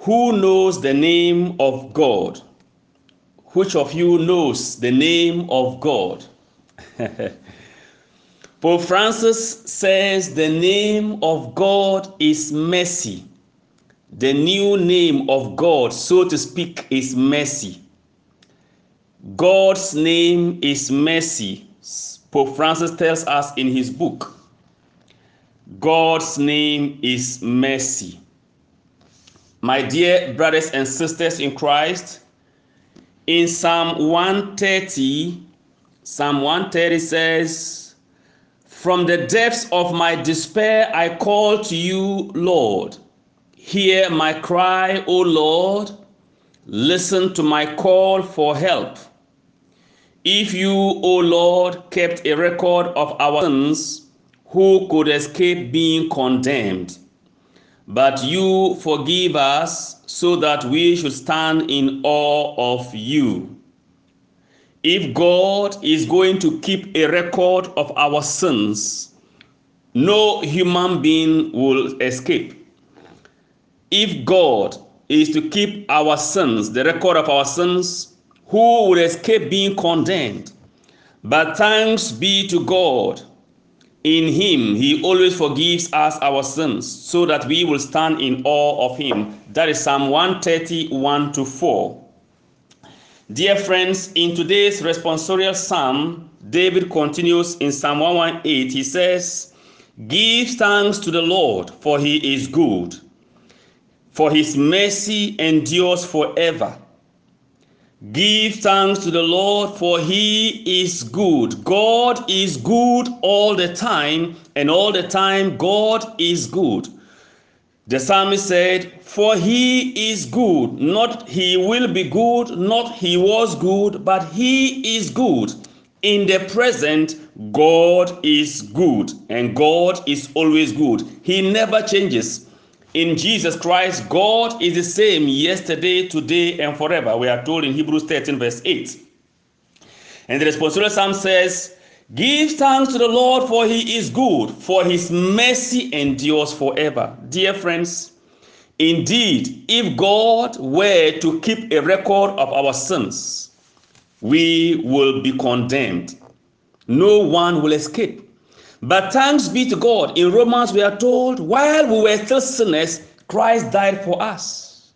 Who knows the name of God? Which of you knows the name of God? Pope Francis says the name of God is mercy. The new name of God, so to speak, is mercy. God's name is mercy. Pope Francis tells us in his book. God's name is mercy. My dear brothers and sisters in Christ, in Psalm 130, Psalm 130 says, From the depths of my despair I call to you, Lord. Hear my cry, O Lord. Listen to my call for help. If you, O Lord, kept a record of our sins, who could escape being condemned? But you forgive us so that we should stand in awe of you. If God is going to keep a record of our sins, no human being will escape. If God is to keep our sins, the record of our sins, who will escape being condemned? But thanks be to God. In Him, He always forgives us our sins so that we will stand in awe of Him. That is Psalm 131 to 4. Dear friends, in today's responsorial psalm, David continues in Psalm 118. He says, Give thanks to the Lord, for He is good for his mercy endures forever. Give thanks to the Lord, for he is good. God is good all the time, and all the time, God is good. The psalmist said, For he is good, not he will be good, not he was good, but he is good. In the present, God is good, and God is always good. He never changes in Jesus Christ, God is the same yesterday, today, and forever. We are told in Hebrews 13, verse 8. And the responsorial psalm says, Give thanks to the Lord, for he is good, for his mercy endures forever. Dear friends, indeed, if God were to keep a record of our sins, we will be condemned. No one will escape. But thanks be to God. In Romans, we are told, while we were still sinners, Christ died for us.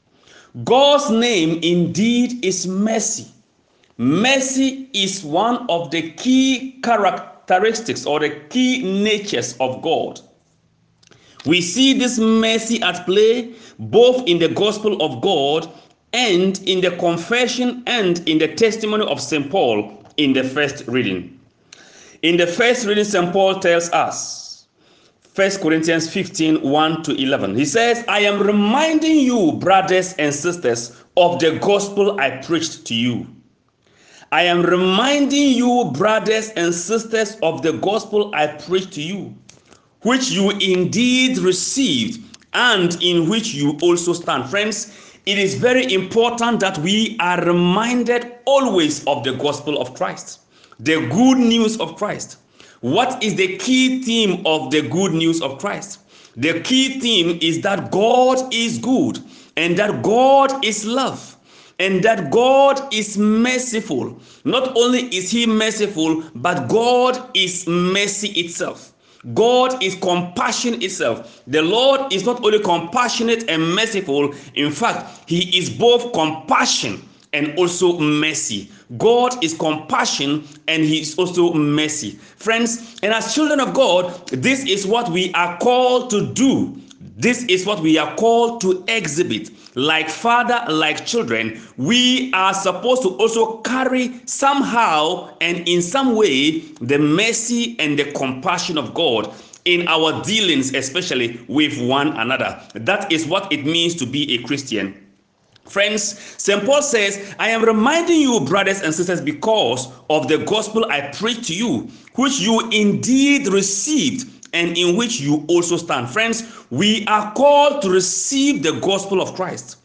God's name indeed is mercy. Mercy is one of the key characteristics or the key natures of God. We see this mercy at play both in the gospel of God and in the confession and in the testimony of St. Paul in the first reading. In the first reading, St. Paul tells us, 1 Corinthians 15 1 to 11. He says, I am reminding you, brothers and sisters, of the gospel I preached to you. I am reminding you, brothers and sisters, of the gospel I preached to you, which you indeed received and in which you also stand. Friends, it is very important that we are reminded always of the gospel of Christ the good news of Christ. What is the key theme of the good news of Christ? The key theme is that God is good and that God is love and that God is merciful. Not only is He merciful, but God is mercy itself. God is compassion itself. The Lord is not only compassionate and merciful, in fact, He is both compassion and also mercy. God is compassion and He is also mercy. Friends, and as children of God, this is what we are called to do. This is what we are called to exhibit. Like father, like children, we are supposed to also carry somehow and in some way the mercy and the compassion of God in our dealings, especially with one another. That is what it means to be a Christian. Friends, St. Paul says, I am reminding you, brothers and sisters, because of the gospel I preached to you, which you indeed received and in which you also stand. Friends, we are called to receive the gospel of Christ.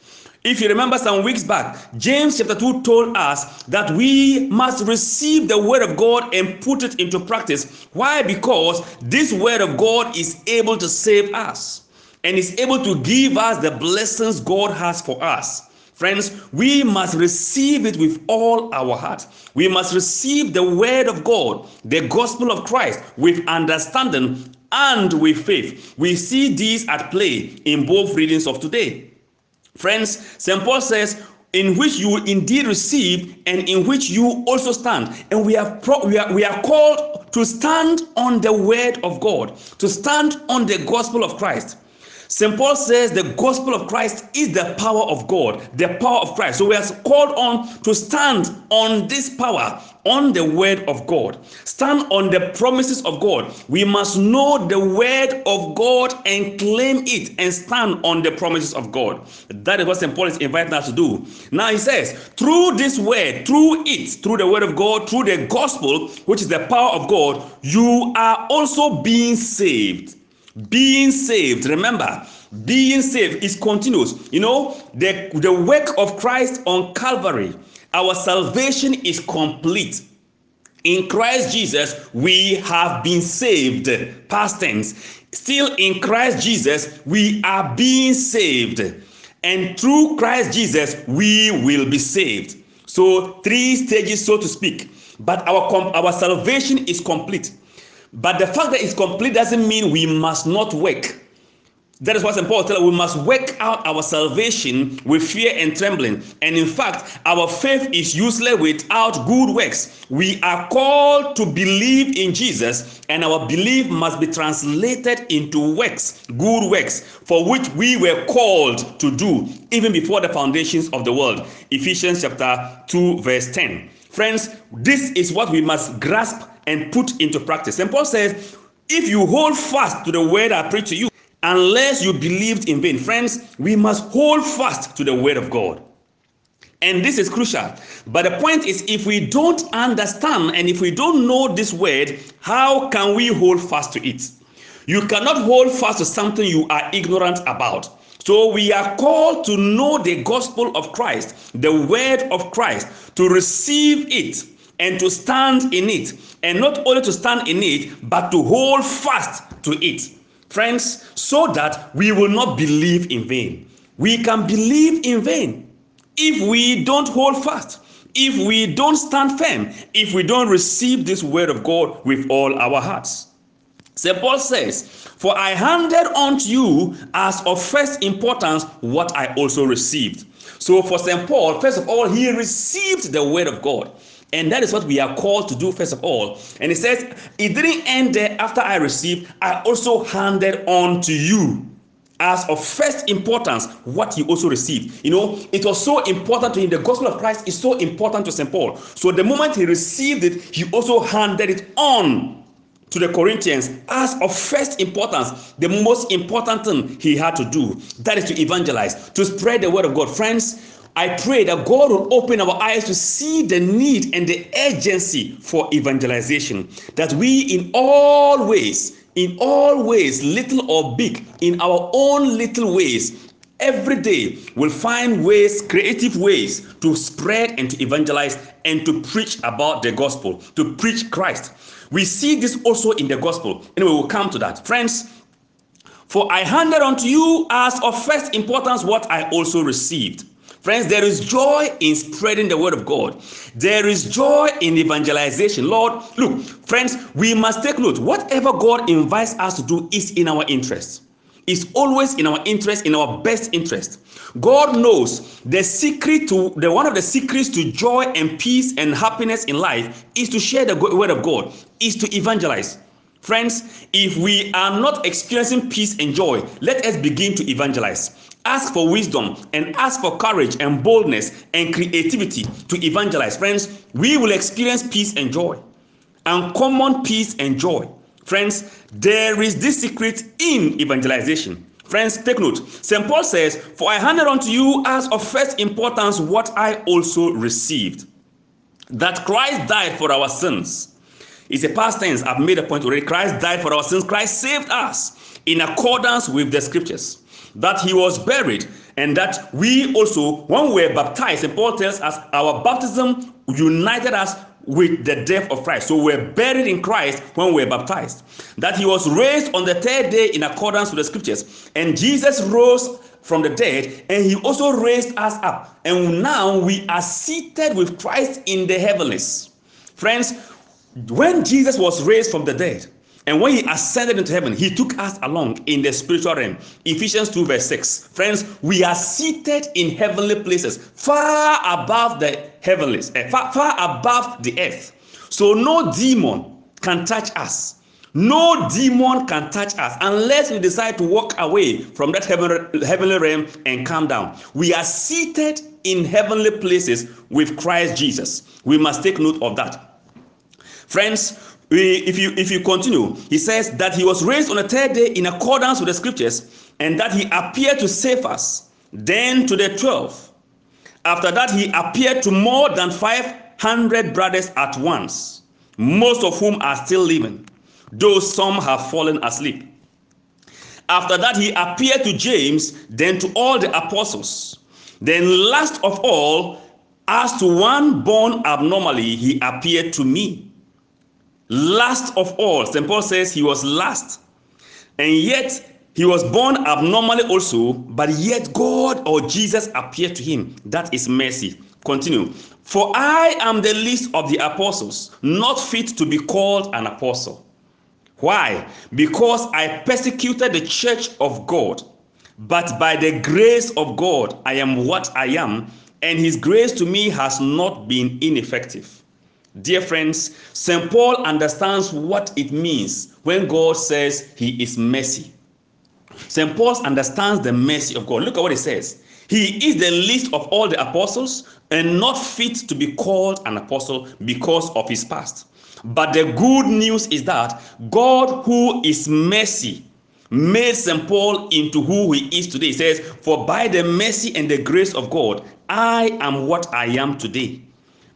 If you remember some weeks back, James chapter 2 told us that we must receive the word of God and put it into practice. Why? Because this word of God is able to save us. and is able to give us the blessings God has for us. Friends, we must receive it with all our heart. We must receive the word of God, the gospel of Christ, with understanding and with faith. We see these at play in both readings of today. Friends, St. Paul says, in which you indeed receive and in which you also stand. And we are, pro- we are we are called to stand on the word of God, to stand on the gospel of Christ. St. Paul says the gospel of Christ is the power of God, the power of Christ. So we are called on to stand on this power, on the word of God. Stand on the promises of God. We must know the word of God and claim it and stand on the promises of God. That is what St. Paul is inviting us to do. Now he says, through this word, through it, through the word of God, through the gospel, which is the power of God, you are also being saved being saved remember being saved is continuous. You know the the work of christ on calvary our salvation is complete. In christ jesus we have been saved past tense. Still in christ jesus we are being saved. And through christ jesus we will be saved. So three stages so to speak. But our our salvation is complete but the fact that it's complete doesn't mean we must not work. That is what St. Paul tells us. We must work out our salvation with fear and trembling. And in fact, our faith is useless without good works. We are called to believe in Jesus, and our belief must be translated into works, good works, for which we were called to do even before the foundations of the world. Ephesians chapter 2, verse 10. Friends, this is what we must grasp and put into practice. And Paul says, if you hold fast to the word I preach to you, unless you believed in vain, friends, we must hold fast to the word of God. And this is crucial. But the point is, if we don't understand and if we don't know this word, how can we hold fast to it? You cannot hold fast to something you are ignorant about. So we are called to know the gospel of Christ, the word of Christ, to receive it and to stand in it. And not only to stand in it, but to hold fast to it. Friends, so that we will not believe in vain. We can believe in vain if we don't hold fast, if we don't stand firm, if we don't receive this word of God with all our hearts. St. Paul says, For I handed unto you as of first importance what I also received. So for St. Paul, first of all, he received the word of God. And that is what we are called to do, first of all. And he says, It didn't end there after I received, I also handed on to you as of first importance what he also received. You know, it was so important to him. The gospel of Christ is so important to St. Paul. So the moment he received it, he also handed it on to the Corinthians as of first importance, the most important thing he had to do. That is to evangelize, to spread the word of God. Friends, I pray that God will open our eyes to see the need and the urgency for evangelization. That we, in all ways, in all ways, little or big, in our own little ways, every day will find ways, creative ways to spread and to evangelize and to preach about the gospel, to preach Christ. We see this also in the gospel. Anyway, we'll come to that. Friends, for I handed unto you as of first importance what I also received Friends, there is joy in spreading the word of God. There is joy in evangelization. Lord, look, friends, we must take note. Whatever God invites us to do is in our interest. It's always in our interest, in our best interest. God knows the secret to the one of the secrets to joy and peace and happiness in life is to share the word of God, is to evangelize. Friends, if we are not experiencing peace and joy, let us begin to evangelize. Ask for wisdom and ask for courage and boldness and creativity to evangelize. Friends, we will experience peace and joy. Uncommon peace and joy. Friends, there is this secret in evangelization. Friends, take note. St. Paul says, For I handed unto you as of first importance what I also received that Christ died for our sins. It's a past tense. I've made a point already. Christ died for our sins. Christ saved us in accordance with the scriptures that he was buried, and that we also, when we were baptized, and Paul tells us our baptism united us with the death of Christ. So we're buried in Christ when we're baptized. That he was raised on the third day in accordance with the scriptures. And Jesus rose from the dead and he also raised us up. And now we are seated with Christ in the heavens. Friends, when Jesus was raised from the dead, and when he ascended into heaven, he took us along in the spiritual realm. Ephesians 2, verse 6. Friends, we are seated in heavenly places, far above the heavens, uh, far, far above the earth. So no demon can touch us. No demon can touch us unless we decide to walk away from that heavenly, heavenly realm and come down. We are seated in heavenly places with Christ Jesus. We must take note of that. Friends, if you if you continue, he says that he was raised on the third day in accordance with the scriptures, and that he appeared to save us. Then to the twelve. After that, he appeared to more than five hundred brothers at once, most of whom are still living, though some have fallen asleep. After that, he appeared to James, then to all the apostles. Then, last of all, as to one born abnormally, he appeared to me last of all. St. Paul says he was last. And yet he was born abnormally also, but yet God or Jesus appeared to him. That is mercy. Continue. For I am the least of the apostles, not fit to be called an apostle. Why? Because I persecuted the church of God. But by the grace of God, I am what I am, and his grace to me has not been ineffective. Dear friends, St. Paul understands what it means when God says he is mercy. St. Paul understands the mercy of God. Look at what he says. He is the least of all the apostles and not fit to be called an apostle because of his past. But the good news is that God, who is mercy, made St. Paul into who he is today. He says, For by the mercy and the grace of God, I am what I am today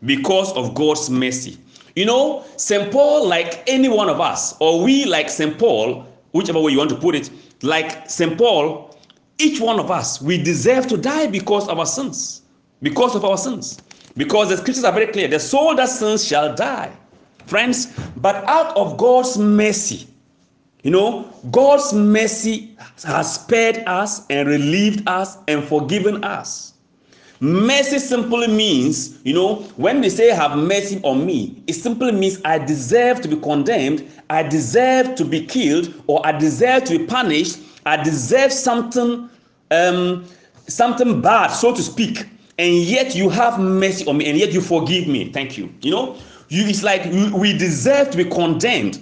because of God's mercy. You know, St. Paul, like any one of us, or we like St. Paul, whichever way you want to put it, like St. Paul, each one of us, we deserve to die because of our sins. Because of our sins. Because the scriptures are very clear the soul that sins shall die. Friends, but out of God's mercy, you know, God's mercy has spared us and relieved us and forgiven us. Mercy simply means, you know, when they say have mercy on me, it simply means I deserve to be condemned, I deserve to be killed, or I deserve to be punished, I deserve something, um, something bad, so to speak. And yet you have mercy on me, and yet you forgive me. Thank you. You know, you, it's like we deserve to be condemned.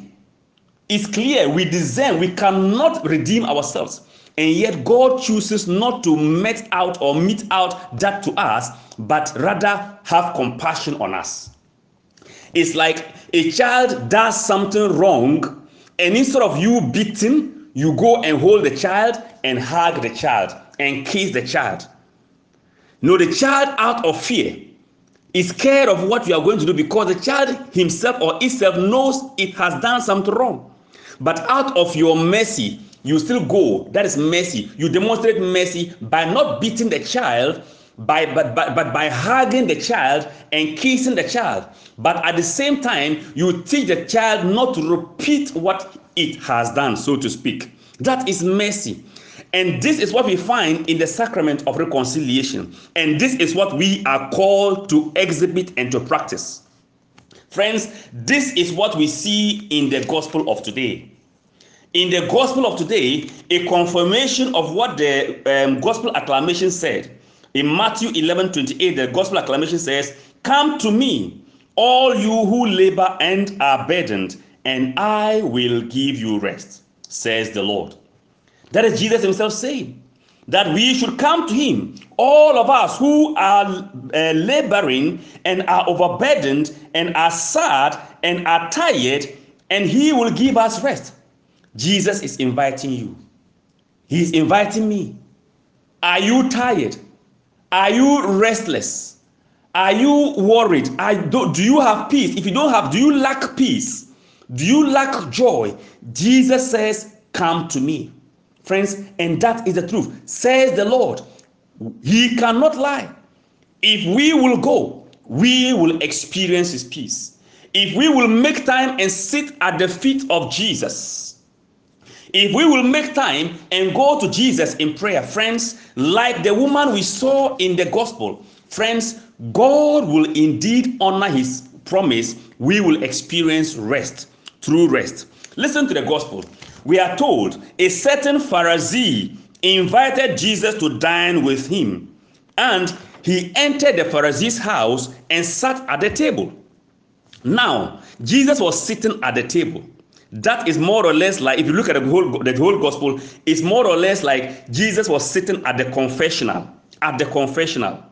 It's clear we deserve, we cannot redeem ourselves and yet God chooses not to met out or mete out that to us, but rather have compassion on us. It's like a child does something wrong, and instead of you beating, you go and hold the child and hug the child and kiss the child. No, the child out of fear is scared of what you are going to do because the child himself or itself knows it has done something wrong. But out of your mercy, you still go. That is mercy. You demonstrate mercy by not beating the child, by but, but, but by hugging the child and kissing the child. But at the same time, you teach the child not to repeat what it has done, so to speak. That is mercy. And this is what we find in the sacrament of reconciliation. And this is what we are called to exhibit and to practice. Friends, this is what we see in the gospel of today in the gospel of today a confirmation of what the um, gospel acclamation said. In matthew 11 28 the gospel acclamation says come to me all you who labor and are burdened and i will give you rest says the lord. That is jesus himself saying that we should come to him all of us who are uh, laboring and are overburdened and are sad and are tired and he will give us rest Jesus is inviting you. He's inviting me. Are you tired? Are you restless? Are you worried? I do, do you have peace? If you don't have, do you lack peace? Do you lack joy? Jesus says, Come to me. Friends, and that is the truth. Says the Lord. He cannot lie. If we will go, we will experience His peace. if we will make time and sit at the feet of Jesus, if we will make time and go to Jesus in prayer, friends, like the woman we saw in the gospel, friends, God will indeed honor his promise. We will experience rest, true rest. Listen to the gospel. We are told a certain Pharisee invited Jesus to dine with him, and he entered the Pharisee's house and sat at the table. Now, Jesus was sitting at the table. That is more or less like if you look at the whole the whole gospel, it's more or less like Jesus was sitting at the confessional, at the confessional.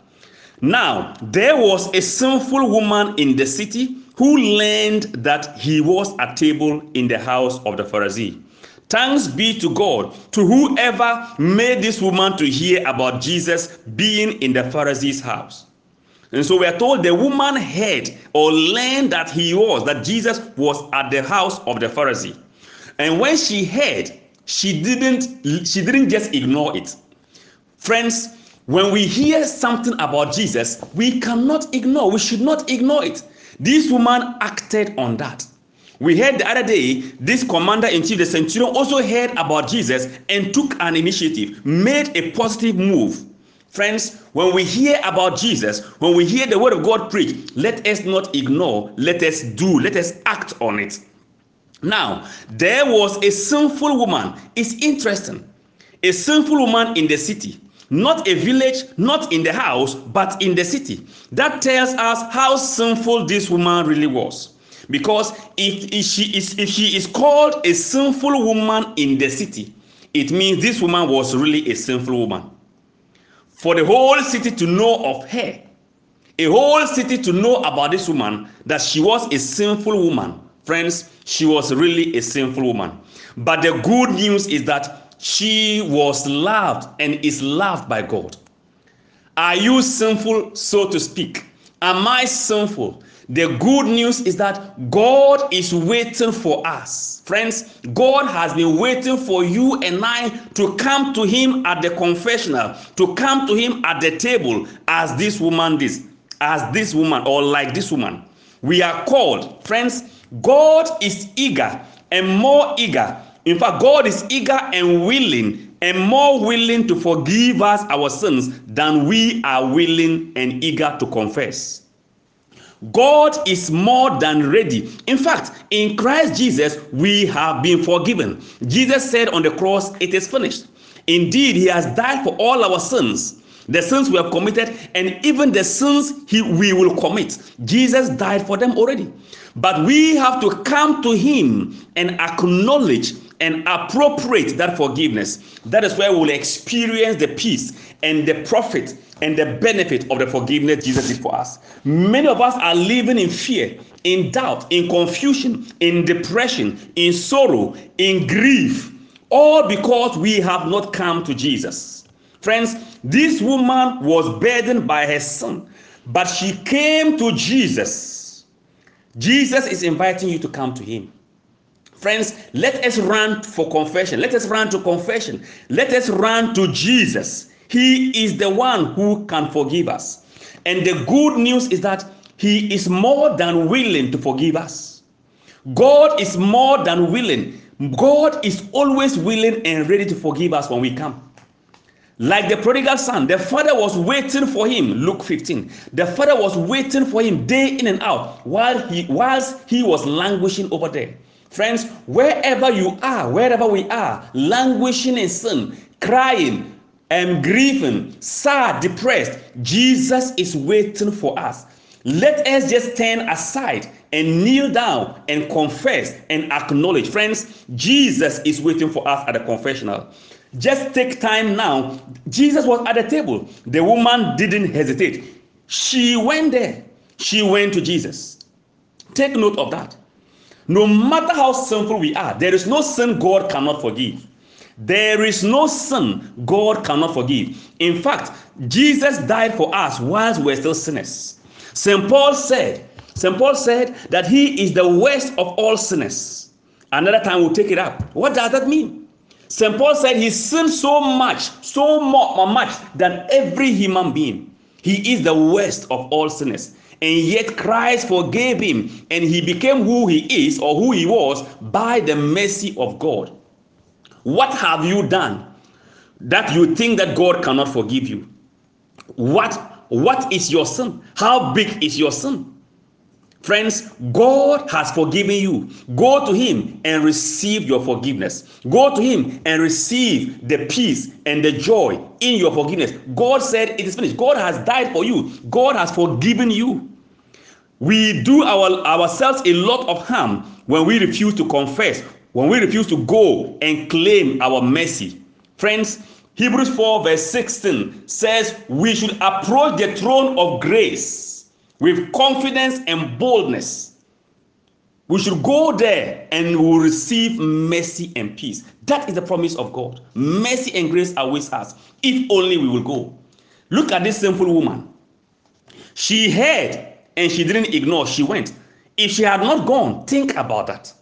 Now, there was a sinful woman in the city who learned that he was at table in the house of the Pharisee. Thanks be to God, to whoever made this woman to hear about Jesus being in the Pharisee's house. And so we are told the woman heard or learned that he was, that Jesus was at the house of the Pharisee. And when she heard, she didn't she didn't just ignore it. Friends, when we hear something about Jesus, we cannot ignore, we should not ignore it. This woman acted on that. We heard the other day, this commander in chief, the centurion, also heard about Jesus and took an initiative, made a positive move. Friends, when we hear about Jesus, when we hear the word of God preached, let us not ignore, let us do, let us act on it. Now, there was a sinful woman. It's interesting. A sinful woman in the city, not a village, not in the house, but in the city. That tells us how sinful this woman really was. Because if, if she is if she is called a sinful woman in the city, it means this woman was really a sinful woman for the whole city to know of her, a whole city to know about this woman, that she was a sinful woman. Friends, she was really a sinful woman. But the good news is that she was loved and is loved by God. Are you sinful, so to speak? Am I sinful? The good news is that God is waiting for us. Friends, God has been waiting for you and I to come to Him at the confessional, to come to Him at the table as this woman did, as this woman, or like this woman. We are called, friends, God is eager and more eager. In fact, God is eager and willing and more willing to forgive us our sins than we are willing and eager to confess. God is more than ready. In fact, in Christ Jesus, we have been forgiven. Jesus said on the cross, It is finished. Indeed, He has died for all our sins, the sins we have committed, and even the sins he, we will commit. Jesus died for them already. But we have to come to Him and acknowledge and appropriate that forgiveness. That is where we will experience the peace and the profit and the benefit of the forgiveness Jesus did for us. Many of us are living in fear, in doubt, in confusion, in depression, in sorrow, in grief, all because we have not come to Jesus. Friends, this woman was burdened by her son, but she came to Jesus. Jesus is inviting you to come to him. Friends, let us run for confession. Let us run to confession. Let us run to Jesus. He is the one who can forgive us. And the good news is that He is more than willing to forgive us. God is more than willing. God is always willing and ready to forgive us when we come. Like the prodigal son, the father was waiting for him. Luke 15. The father was waiting for him day in and out while he whilst he was languishing over there. Friends, wherever you are, wherever we are, languishing in sin, crying, and grieving, sad, depressed, Jesus is waiting for us. Let us just stand aside and kneel down and confess and acknowledge. Friends, Jesus is waiting for us at the confessional. Just take time now. Jesus was at the table. The woman didn't hesitate. She went there. She went to Jesus. Take note of that. No matter how sinful we are, there is no sin God cannot forgive. There is no sin God cannot forgive. In fact, Jesus died for us whilst we're still sinners. St. Paul said, St. Paul said that he is the worst of all sinners. Another time we'll take it up. What does that mean? St. Paul said he sinned so much, so more, much than every human being. He is the worst of all sinners. And yet Christ forgave him, and he became who he is or who he was by the mercy of God. What have you done that you think that God cannot forgive you? What what is your sin? How big is your sin? Friends, God has forgiven you. Go to Him and receive your forgiveness. Go to Him and receive the peace and the joy in your forgiveness. God said it is finished. God has died for you. God has forgiven you. We do our, ourselves a lot of harm when we refuse to confess, when we refuse to go and claim our mercy. Friends, Hebrews 4, verse 16 says we should approach the throne of grace with confidence and boldness. We should go there and we will receive mercy and peace. That is the promise of God. Mercy and grace with us if only we will go. Look at this simple woman. She heard and she didn't ignore, she went. If she had not gone, think about that.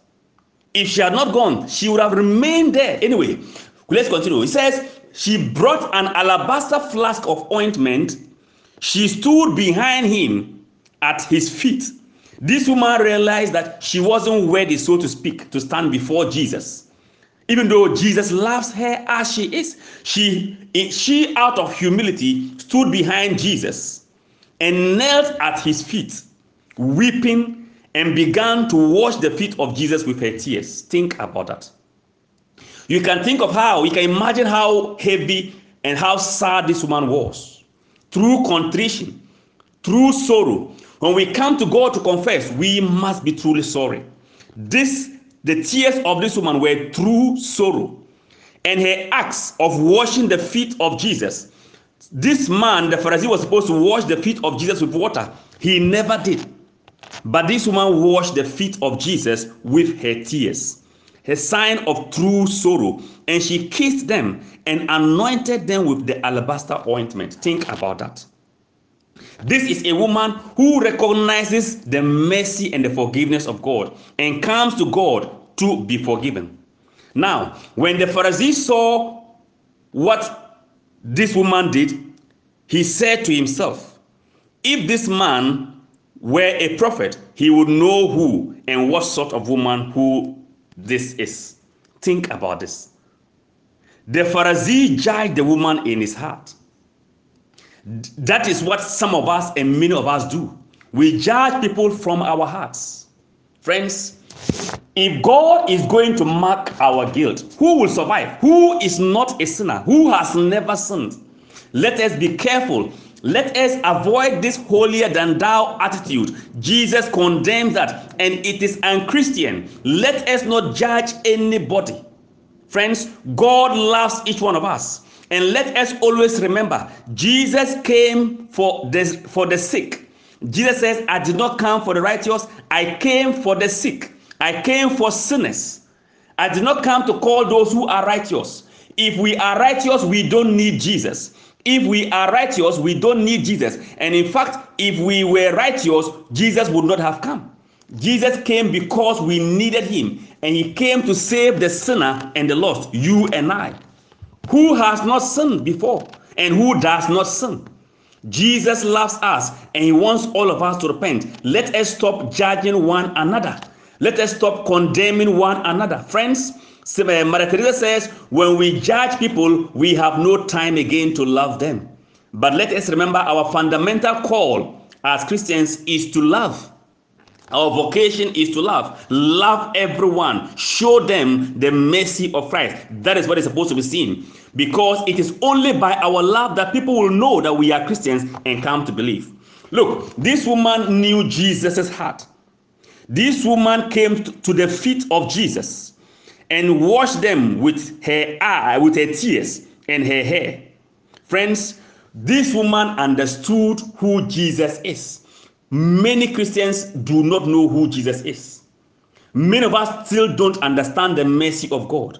If she had not gone, she would have remained there. Anyway, let's continue. It says, She brought an alabaster flask of ointment. She stood behind him at his feet. This woman realized that she wasn't ready, so to speak, to stand before Jesus. Even though Jesus loves her as she is, she, she out of humility stood behind Jesus and knelt at his feet, weeping, and began to wash the feet of Jesus with her tears. Think about that. You can think of how, you can imagine how heavy and how sad this woman was. Through contrition, through sorrow. When we come to God to confess, we must be truly sorry. This, the tears of this woman were true sorrow. And her acts of washing the feet of Jesus this man, the Pharisee, was supposed to wash the feet of Jesus with water. He never did. But this woman washed the feet of Jesus with her tears, a sign of true sorrow. And she kissed them and anointed them with the alabaster ointment. Think about that. This is a woman who recognizes the mercy and the forgiveness of God and comes to God to be forgiven. Now, when the Pharisee saw what this woman did, he said to himself, If this man were a prophet, he would know who and what sort of woman who this is. Think about this. The Pharisee judged the woman in his heart. That is what some of us and many of us do. We judge people from our hearts. Friends, if God is going to mark our guilt, who will survive? Who is not a sinner? Who has never sinned? Let us be careful. Let us avoid this holier than thou attitude. Jesus condemns that, and it is unchristian. Let us not judge anybody. Friends, God loves each one of us. And let us always remember Jesus came for the, for the sick. Jesus says, I did not come for the righteous, I came for the sick. I came for sinners. I did not come to call those who are righteous. If we are righteous, we don't need Jesus. If we are righteous, we don't need Jesus. And in fact, if we were righteous, Jesus would not have come. Jesus came because we needed him, and he came to save the sinner and the lost, you and I. Who has not sinned before and who does not sin? Jesus loves us and he wants all of us to repent. Let us stop judging one another. Let us stop condemning one another. Friends, Mother Teresa says, when we judge people, we have no time again to love them. But let us remember our fundamental call as Christians is to love. Our vocation is to love. Love everyone. Show them the mercy of Christ. That is what is supposed to be seen. Because it is only by our love that people will know that we are Christians and come to believe. Look, this woman knew Jesus' heart. This woman came to the feet of Jesus and washed them with her eye, with her tears and her hair. Friends, this woman understood who Jesus is. Many Christians do not know who Jesus is. Many of us still don't understand the mercy of God.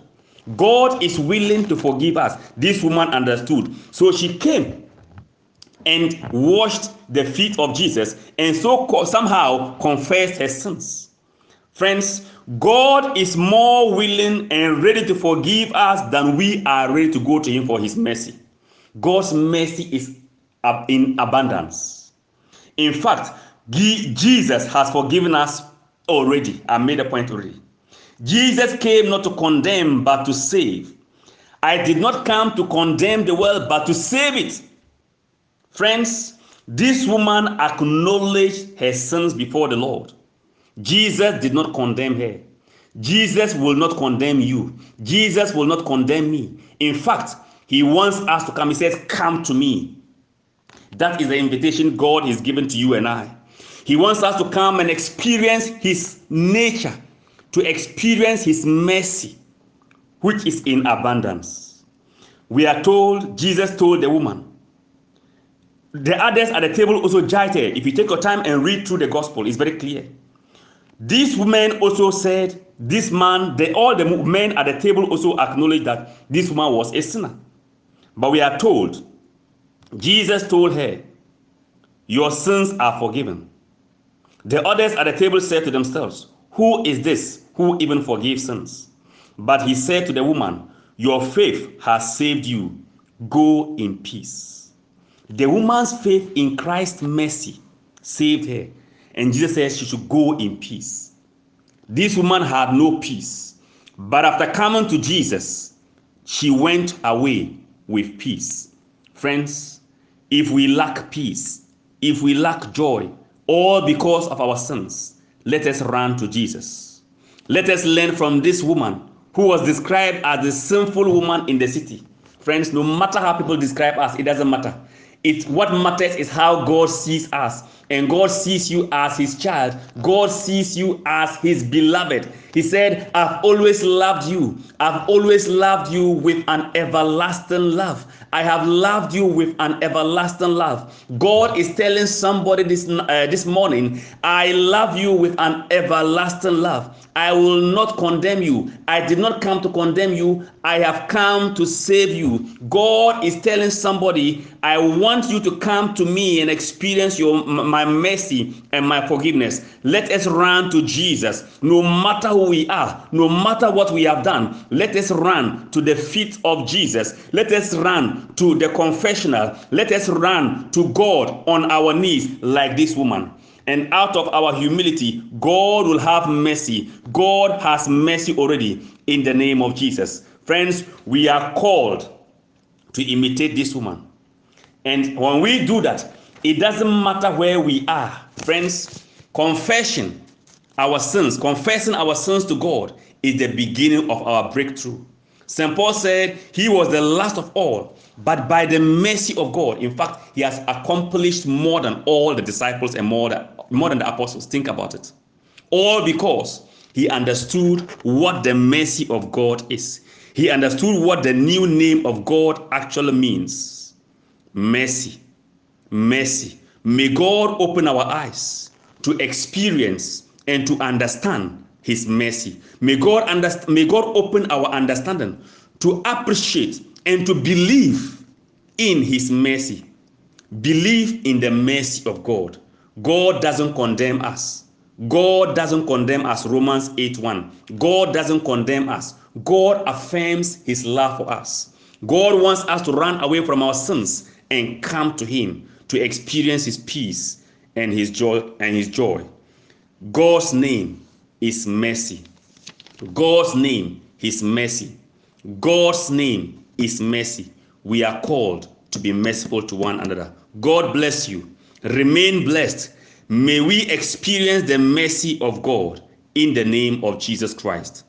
God is willing to forgive us. This woman understood. So she came and washed the feet of Jesus and so somehow confessed her sins. Friends, God is more willing and ready to forgive us than we are ready to go to Him for His mercy. God's mercy is in abundance. In fact, Jesus has forgiven us already. I made a point already. Jesus came not to condemn, but to save. I did not come to condemn the world, but to save it. Friends, this woman acknowledged her sins before the Lord. Jesus did not condemn her. Jesus will not condemn you. Jesus will not condemn me. In fact, he wants us to come. He says, Come to me. That is the invitation God is given to you and I. He wants us to come and experience His nature, to experience His mercy, which is in abundance. We are told, Jesus told the woman, the others at the table also her. If you take your time and read through the gospel, it's very clear. These women also said, This man, they, all the men at the table also acknowledged that this woman was a sinner. But we are told, Jesus told her, Your sins are forgiven. The others at the table said to themselves, Who is this who even forgives sins? But he said to the woman, Your faith has saved you. Go in peace. The woman's faith in Christ's mercy saved her. And Jesus said she should go in peace. This woman had no peace. But after coming to Jesus, she went away with peace. Friends, if we lack peace, if we lack joy, all because of our sins, let us run to Jesus. Let us learn from this woman who was described as the sinful woman in the city. Friends, no matter how people describe us, it doesn't matter. It's what matters is how God sees us and God sees you as his child. God sees you as his beloved. He said, I've always loved you. I've always loved you with an everlasting love. I have loved you with an everlasting love. God is telling somebody this, uh, this morning, I love you with an everlasting love. I will not condemn you. I did not come to condemn you. I have come to save you. God is telling somebody, I want you to come to me and experience your my mercy and my forgiveness. Let us run to Jesus. No matter who we are, no matter what we have done, let us run to the feet of Jesus. Let us run to the confessional. Let us run to God on our knees like this woman and out of our humility, God will have mercy. God has mercy already in the name of Jesus. Friends, we are called to imitate this woman. And when we do that, it doesn't matter where we are. Friends, confession our sins, confessing our sins to God is the beginning of our breakthrough. St. Paul said he was the last of all, but by the mercy of God, in fact, he has accomplished more than all the disciples and more than, more than the apostles. Think about it. All because he understood what the mercy of God is. He understood what the new name of God actually means mercy. Mercy. May God open our eyes to experience and to understand his mercy. May God understand, may God open our understanding to appreciate and to believe in his mercy. Believe in the mercy of God. God doesn't condemn us. God doesn't condemn us. Romans 8 1. God doesn't condemn us. God affirms his love for us. God wants us to run away from our sins and come to him to experience his peace and his joy and his joy. God's name is mercy. God's name is mercy. God's name is mercy. We are called to be merciful to one another. God bless you. Remain blessed. May we experience the mercy of God in the name of Jesus Christ.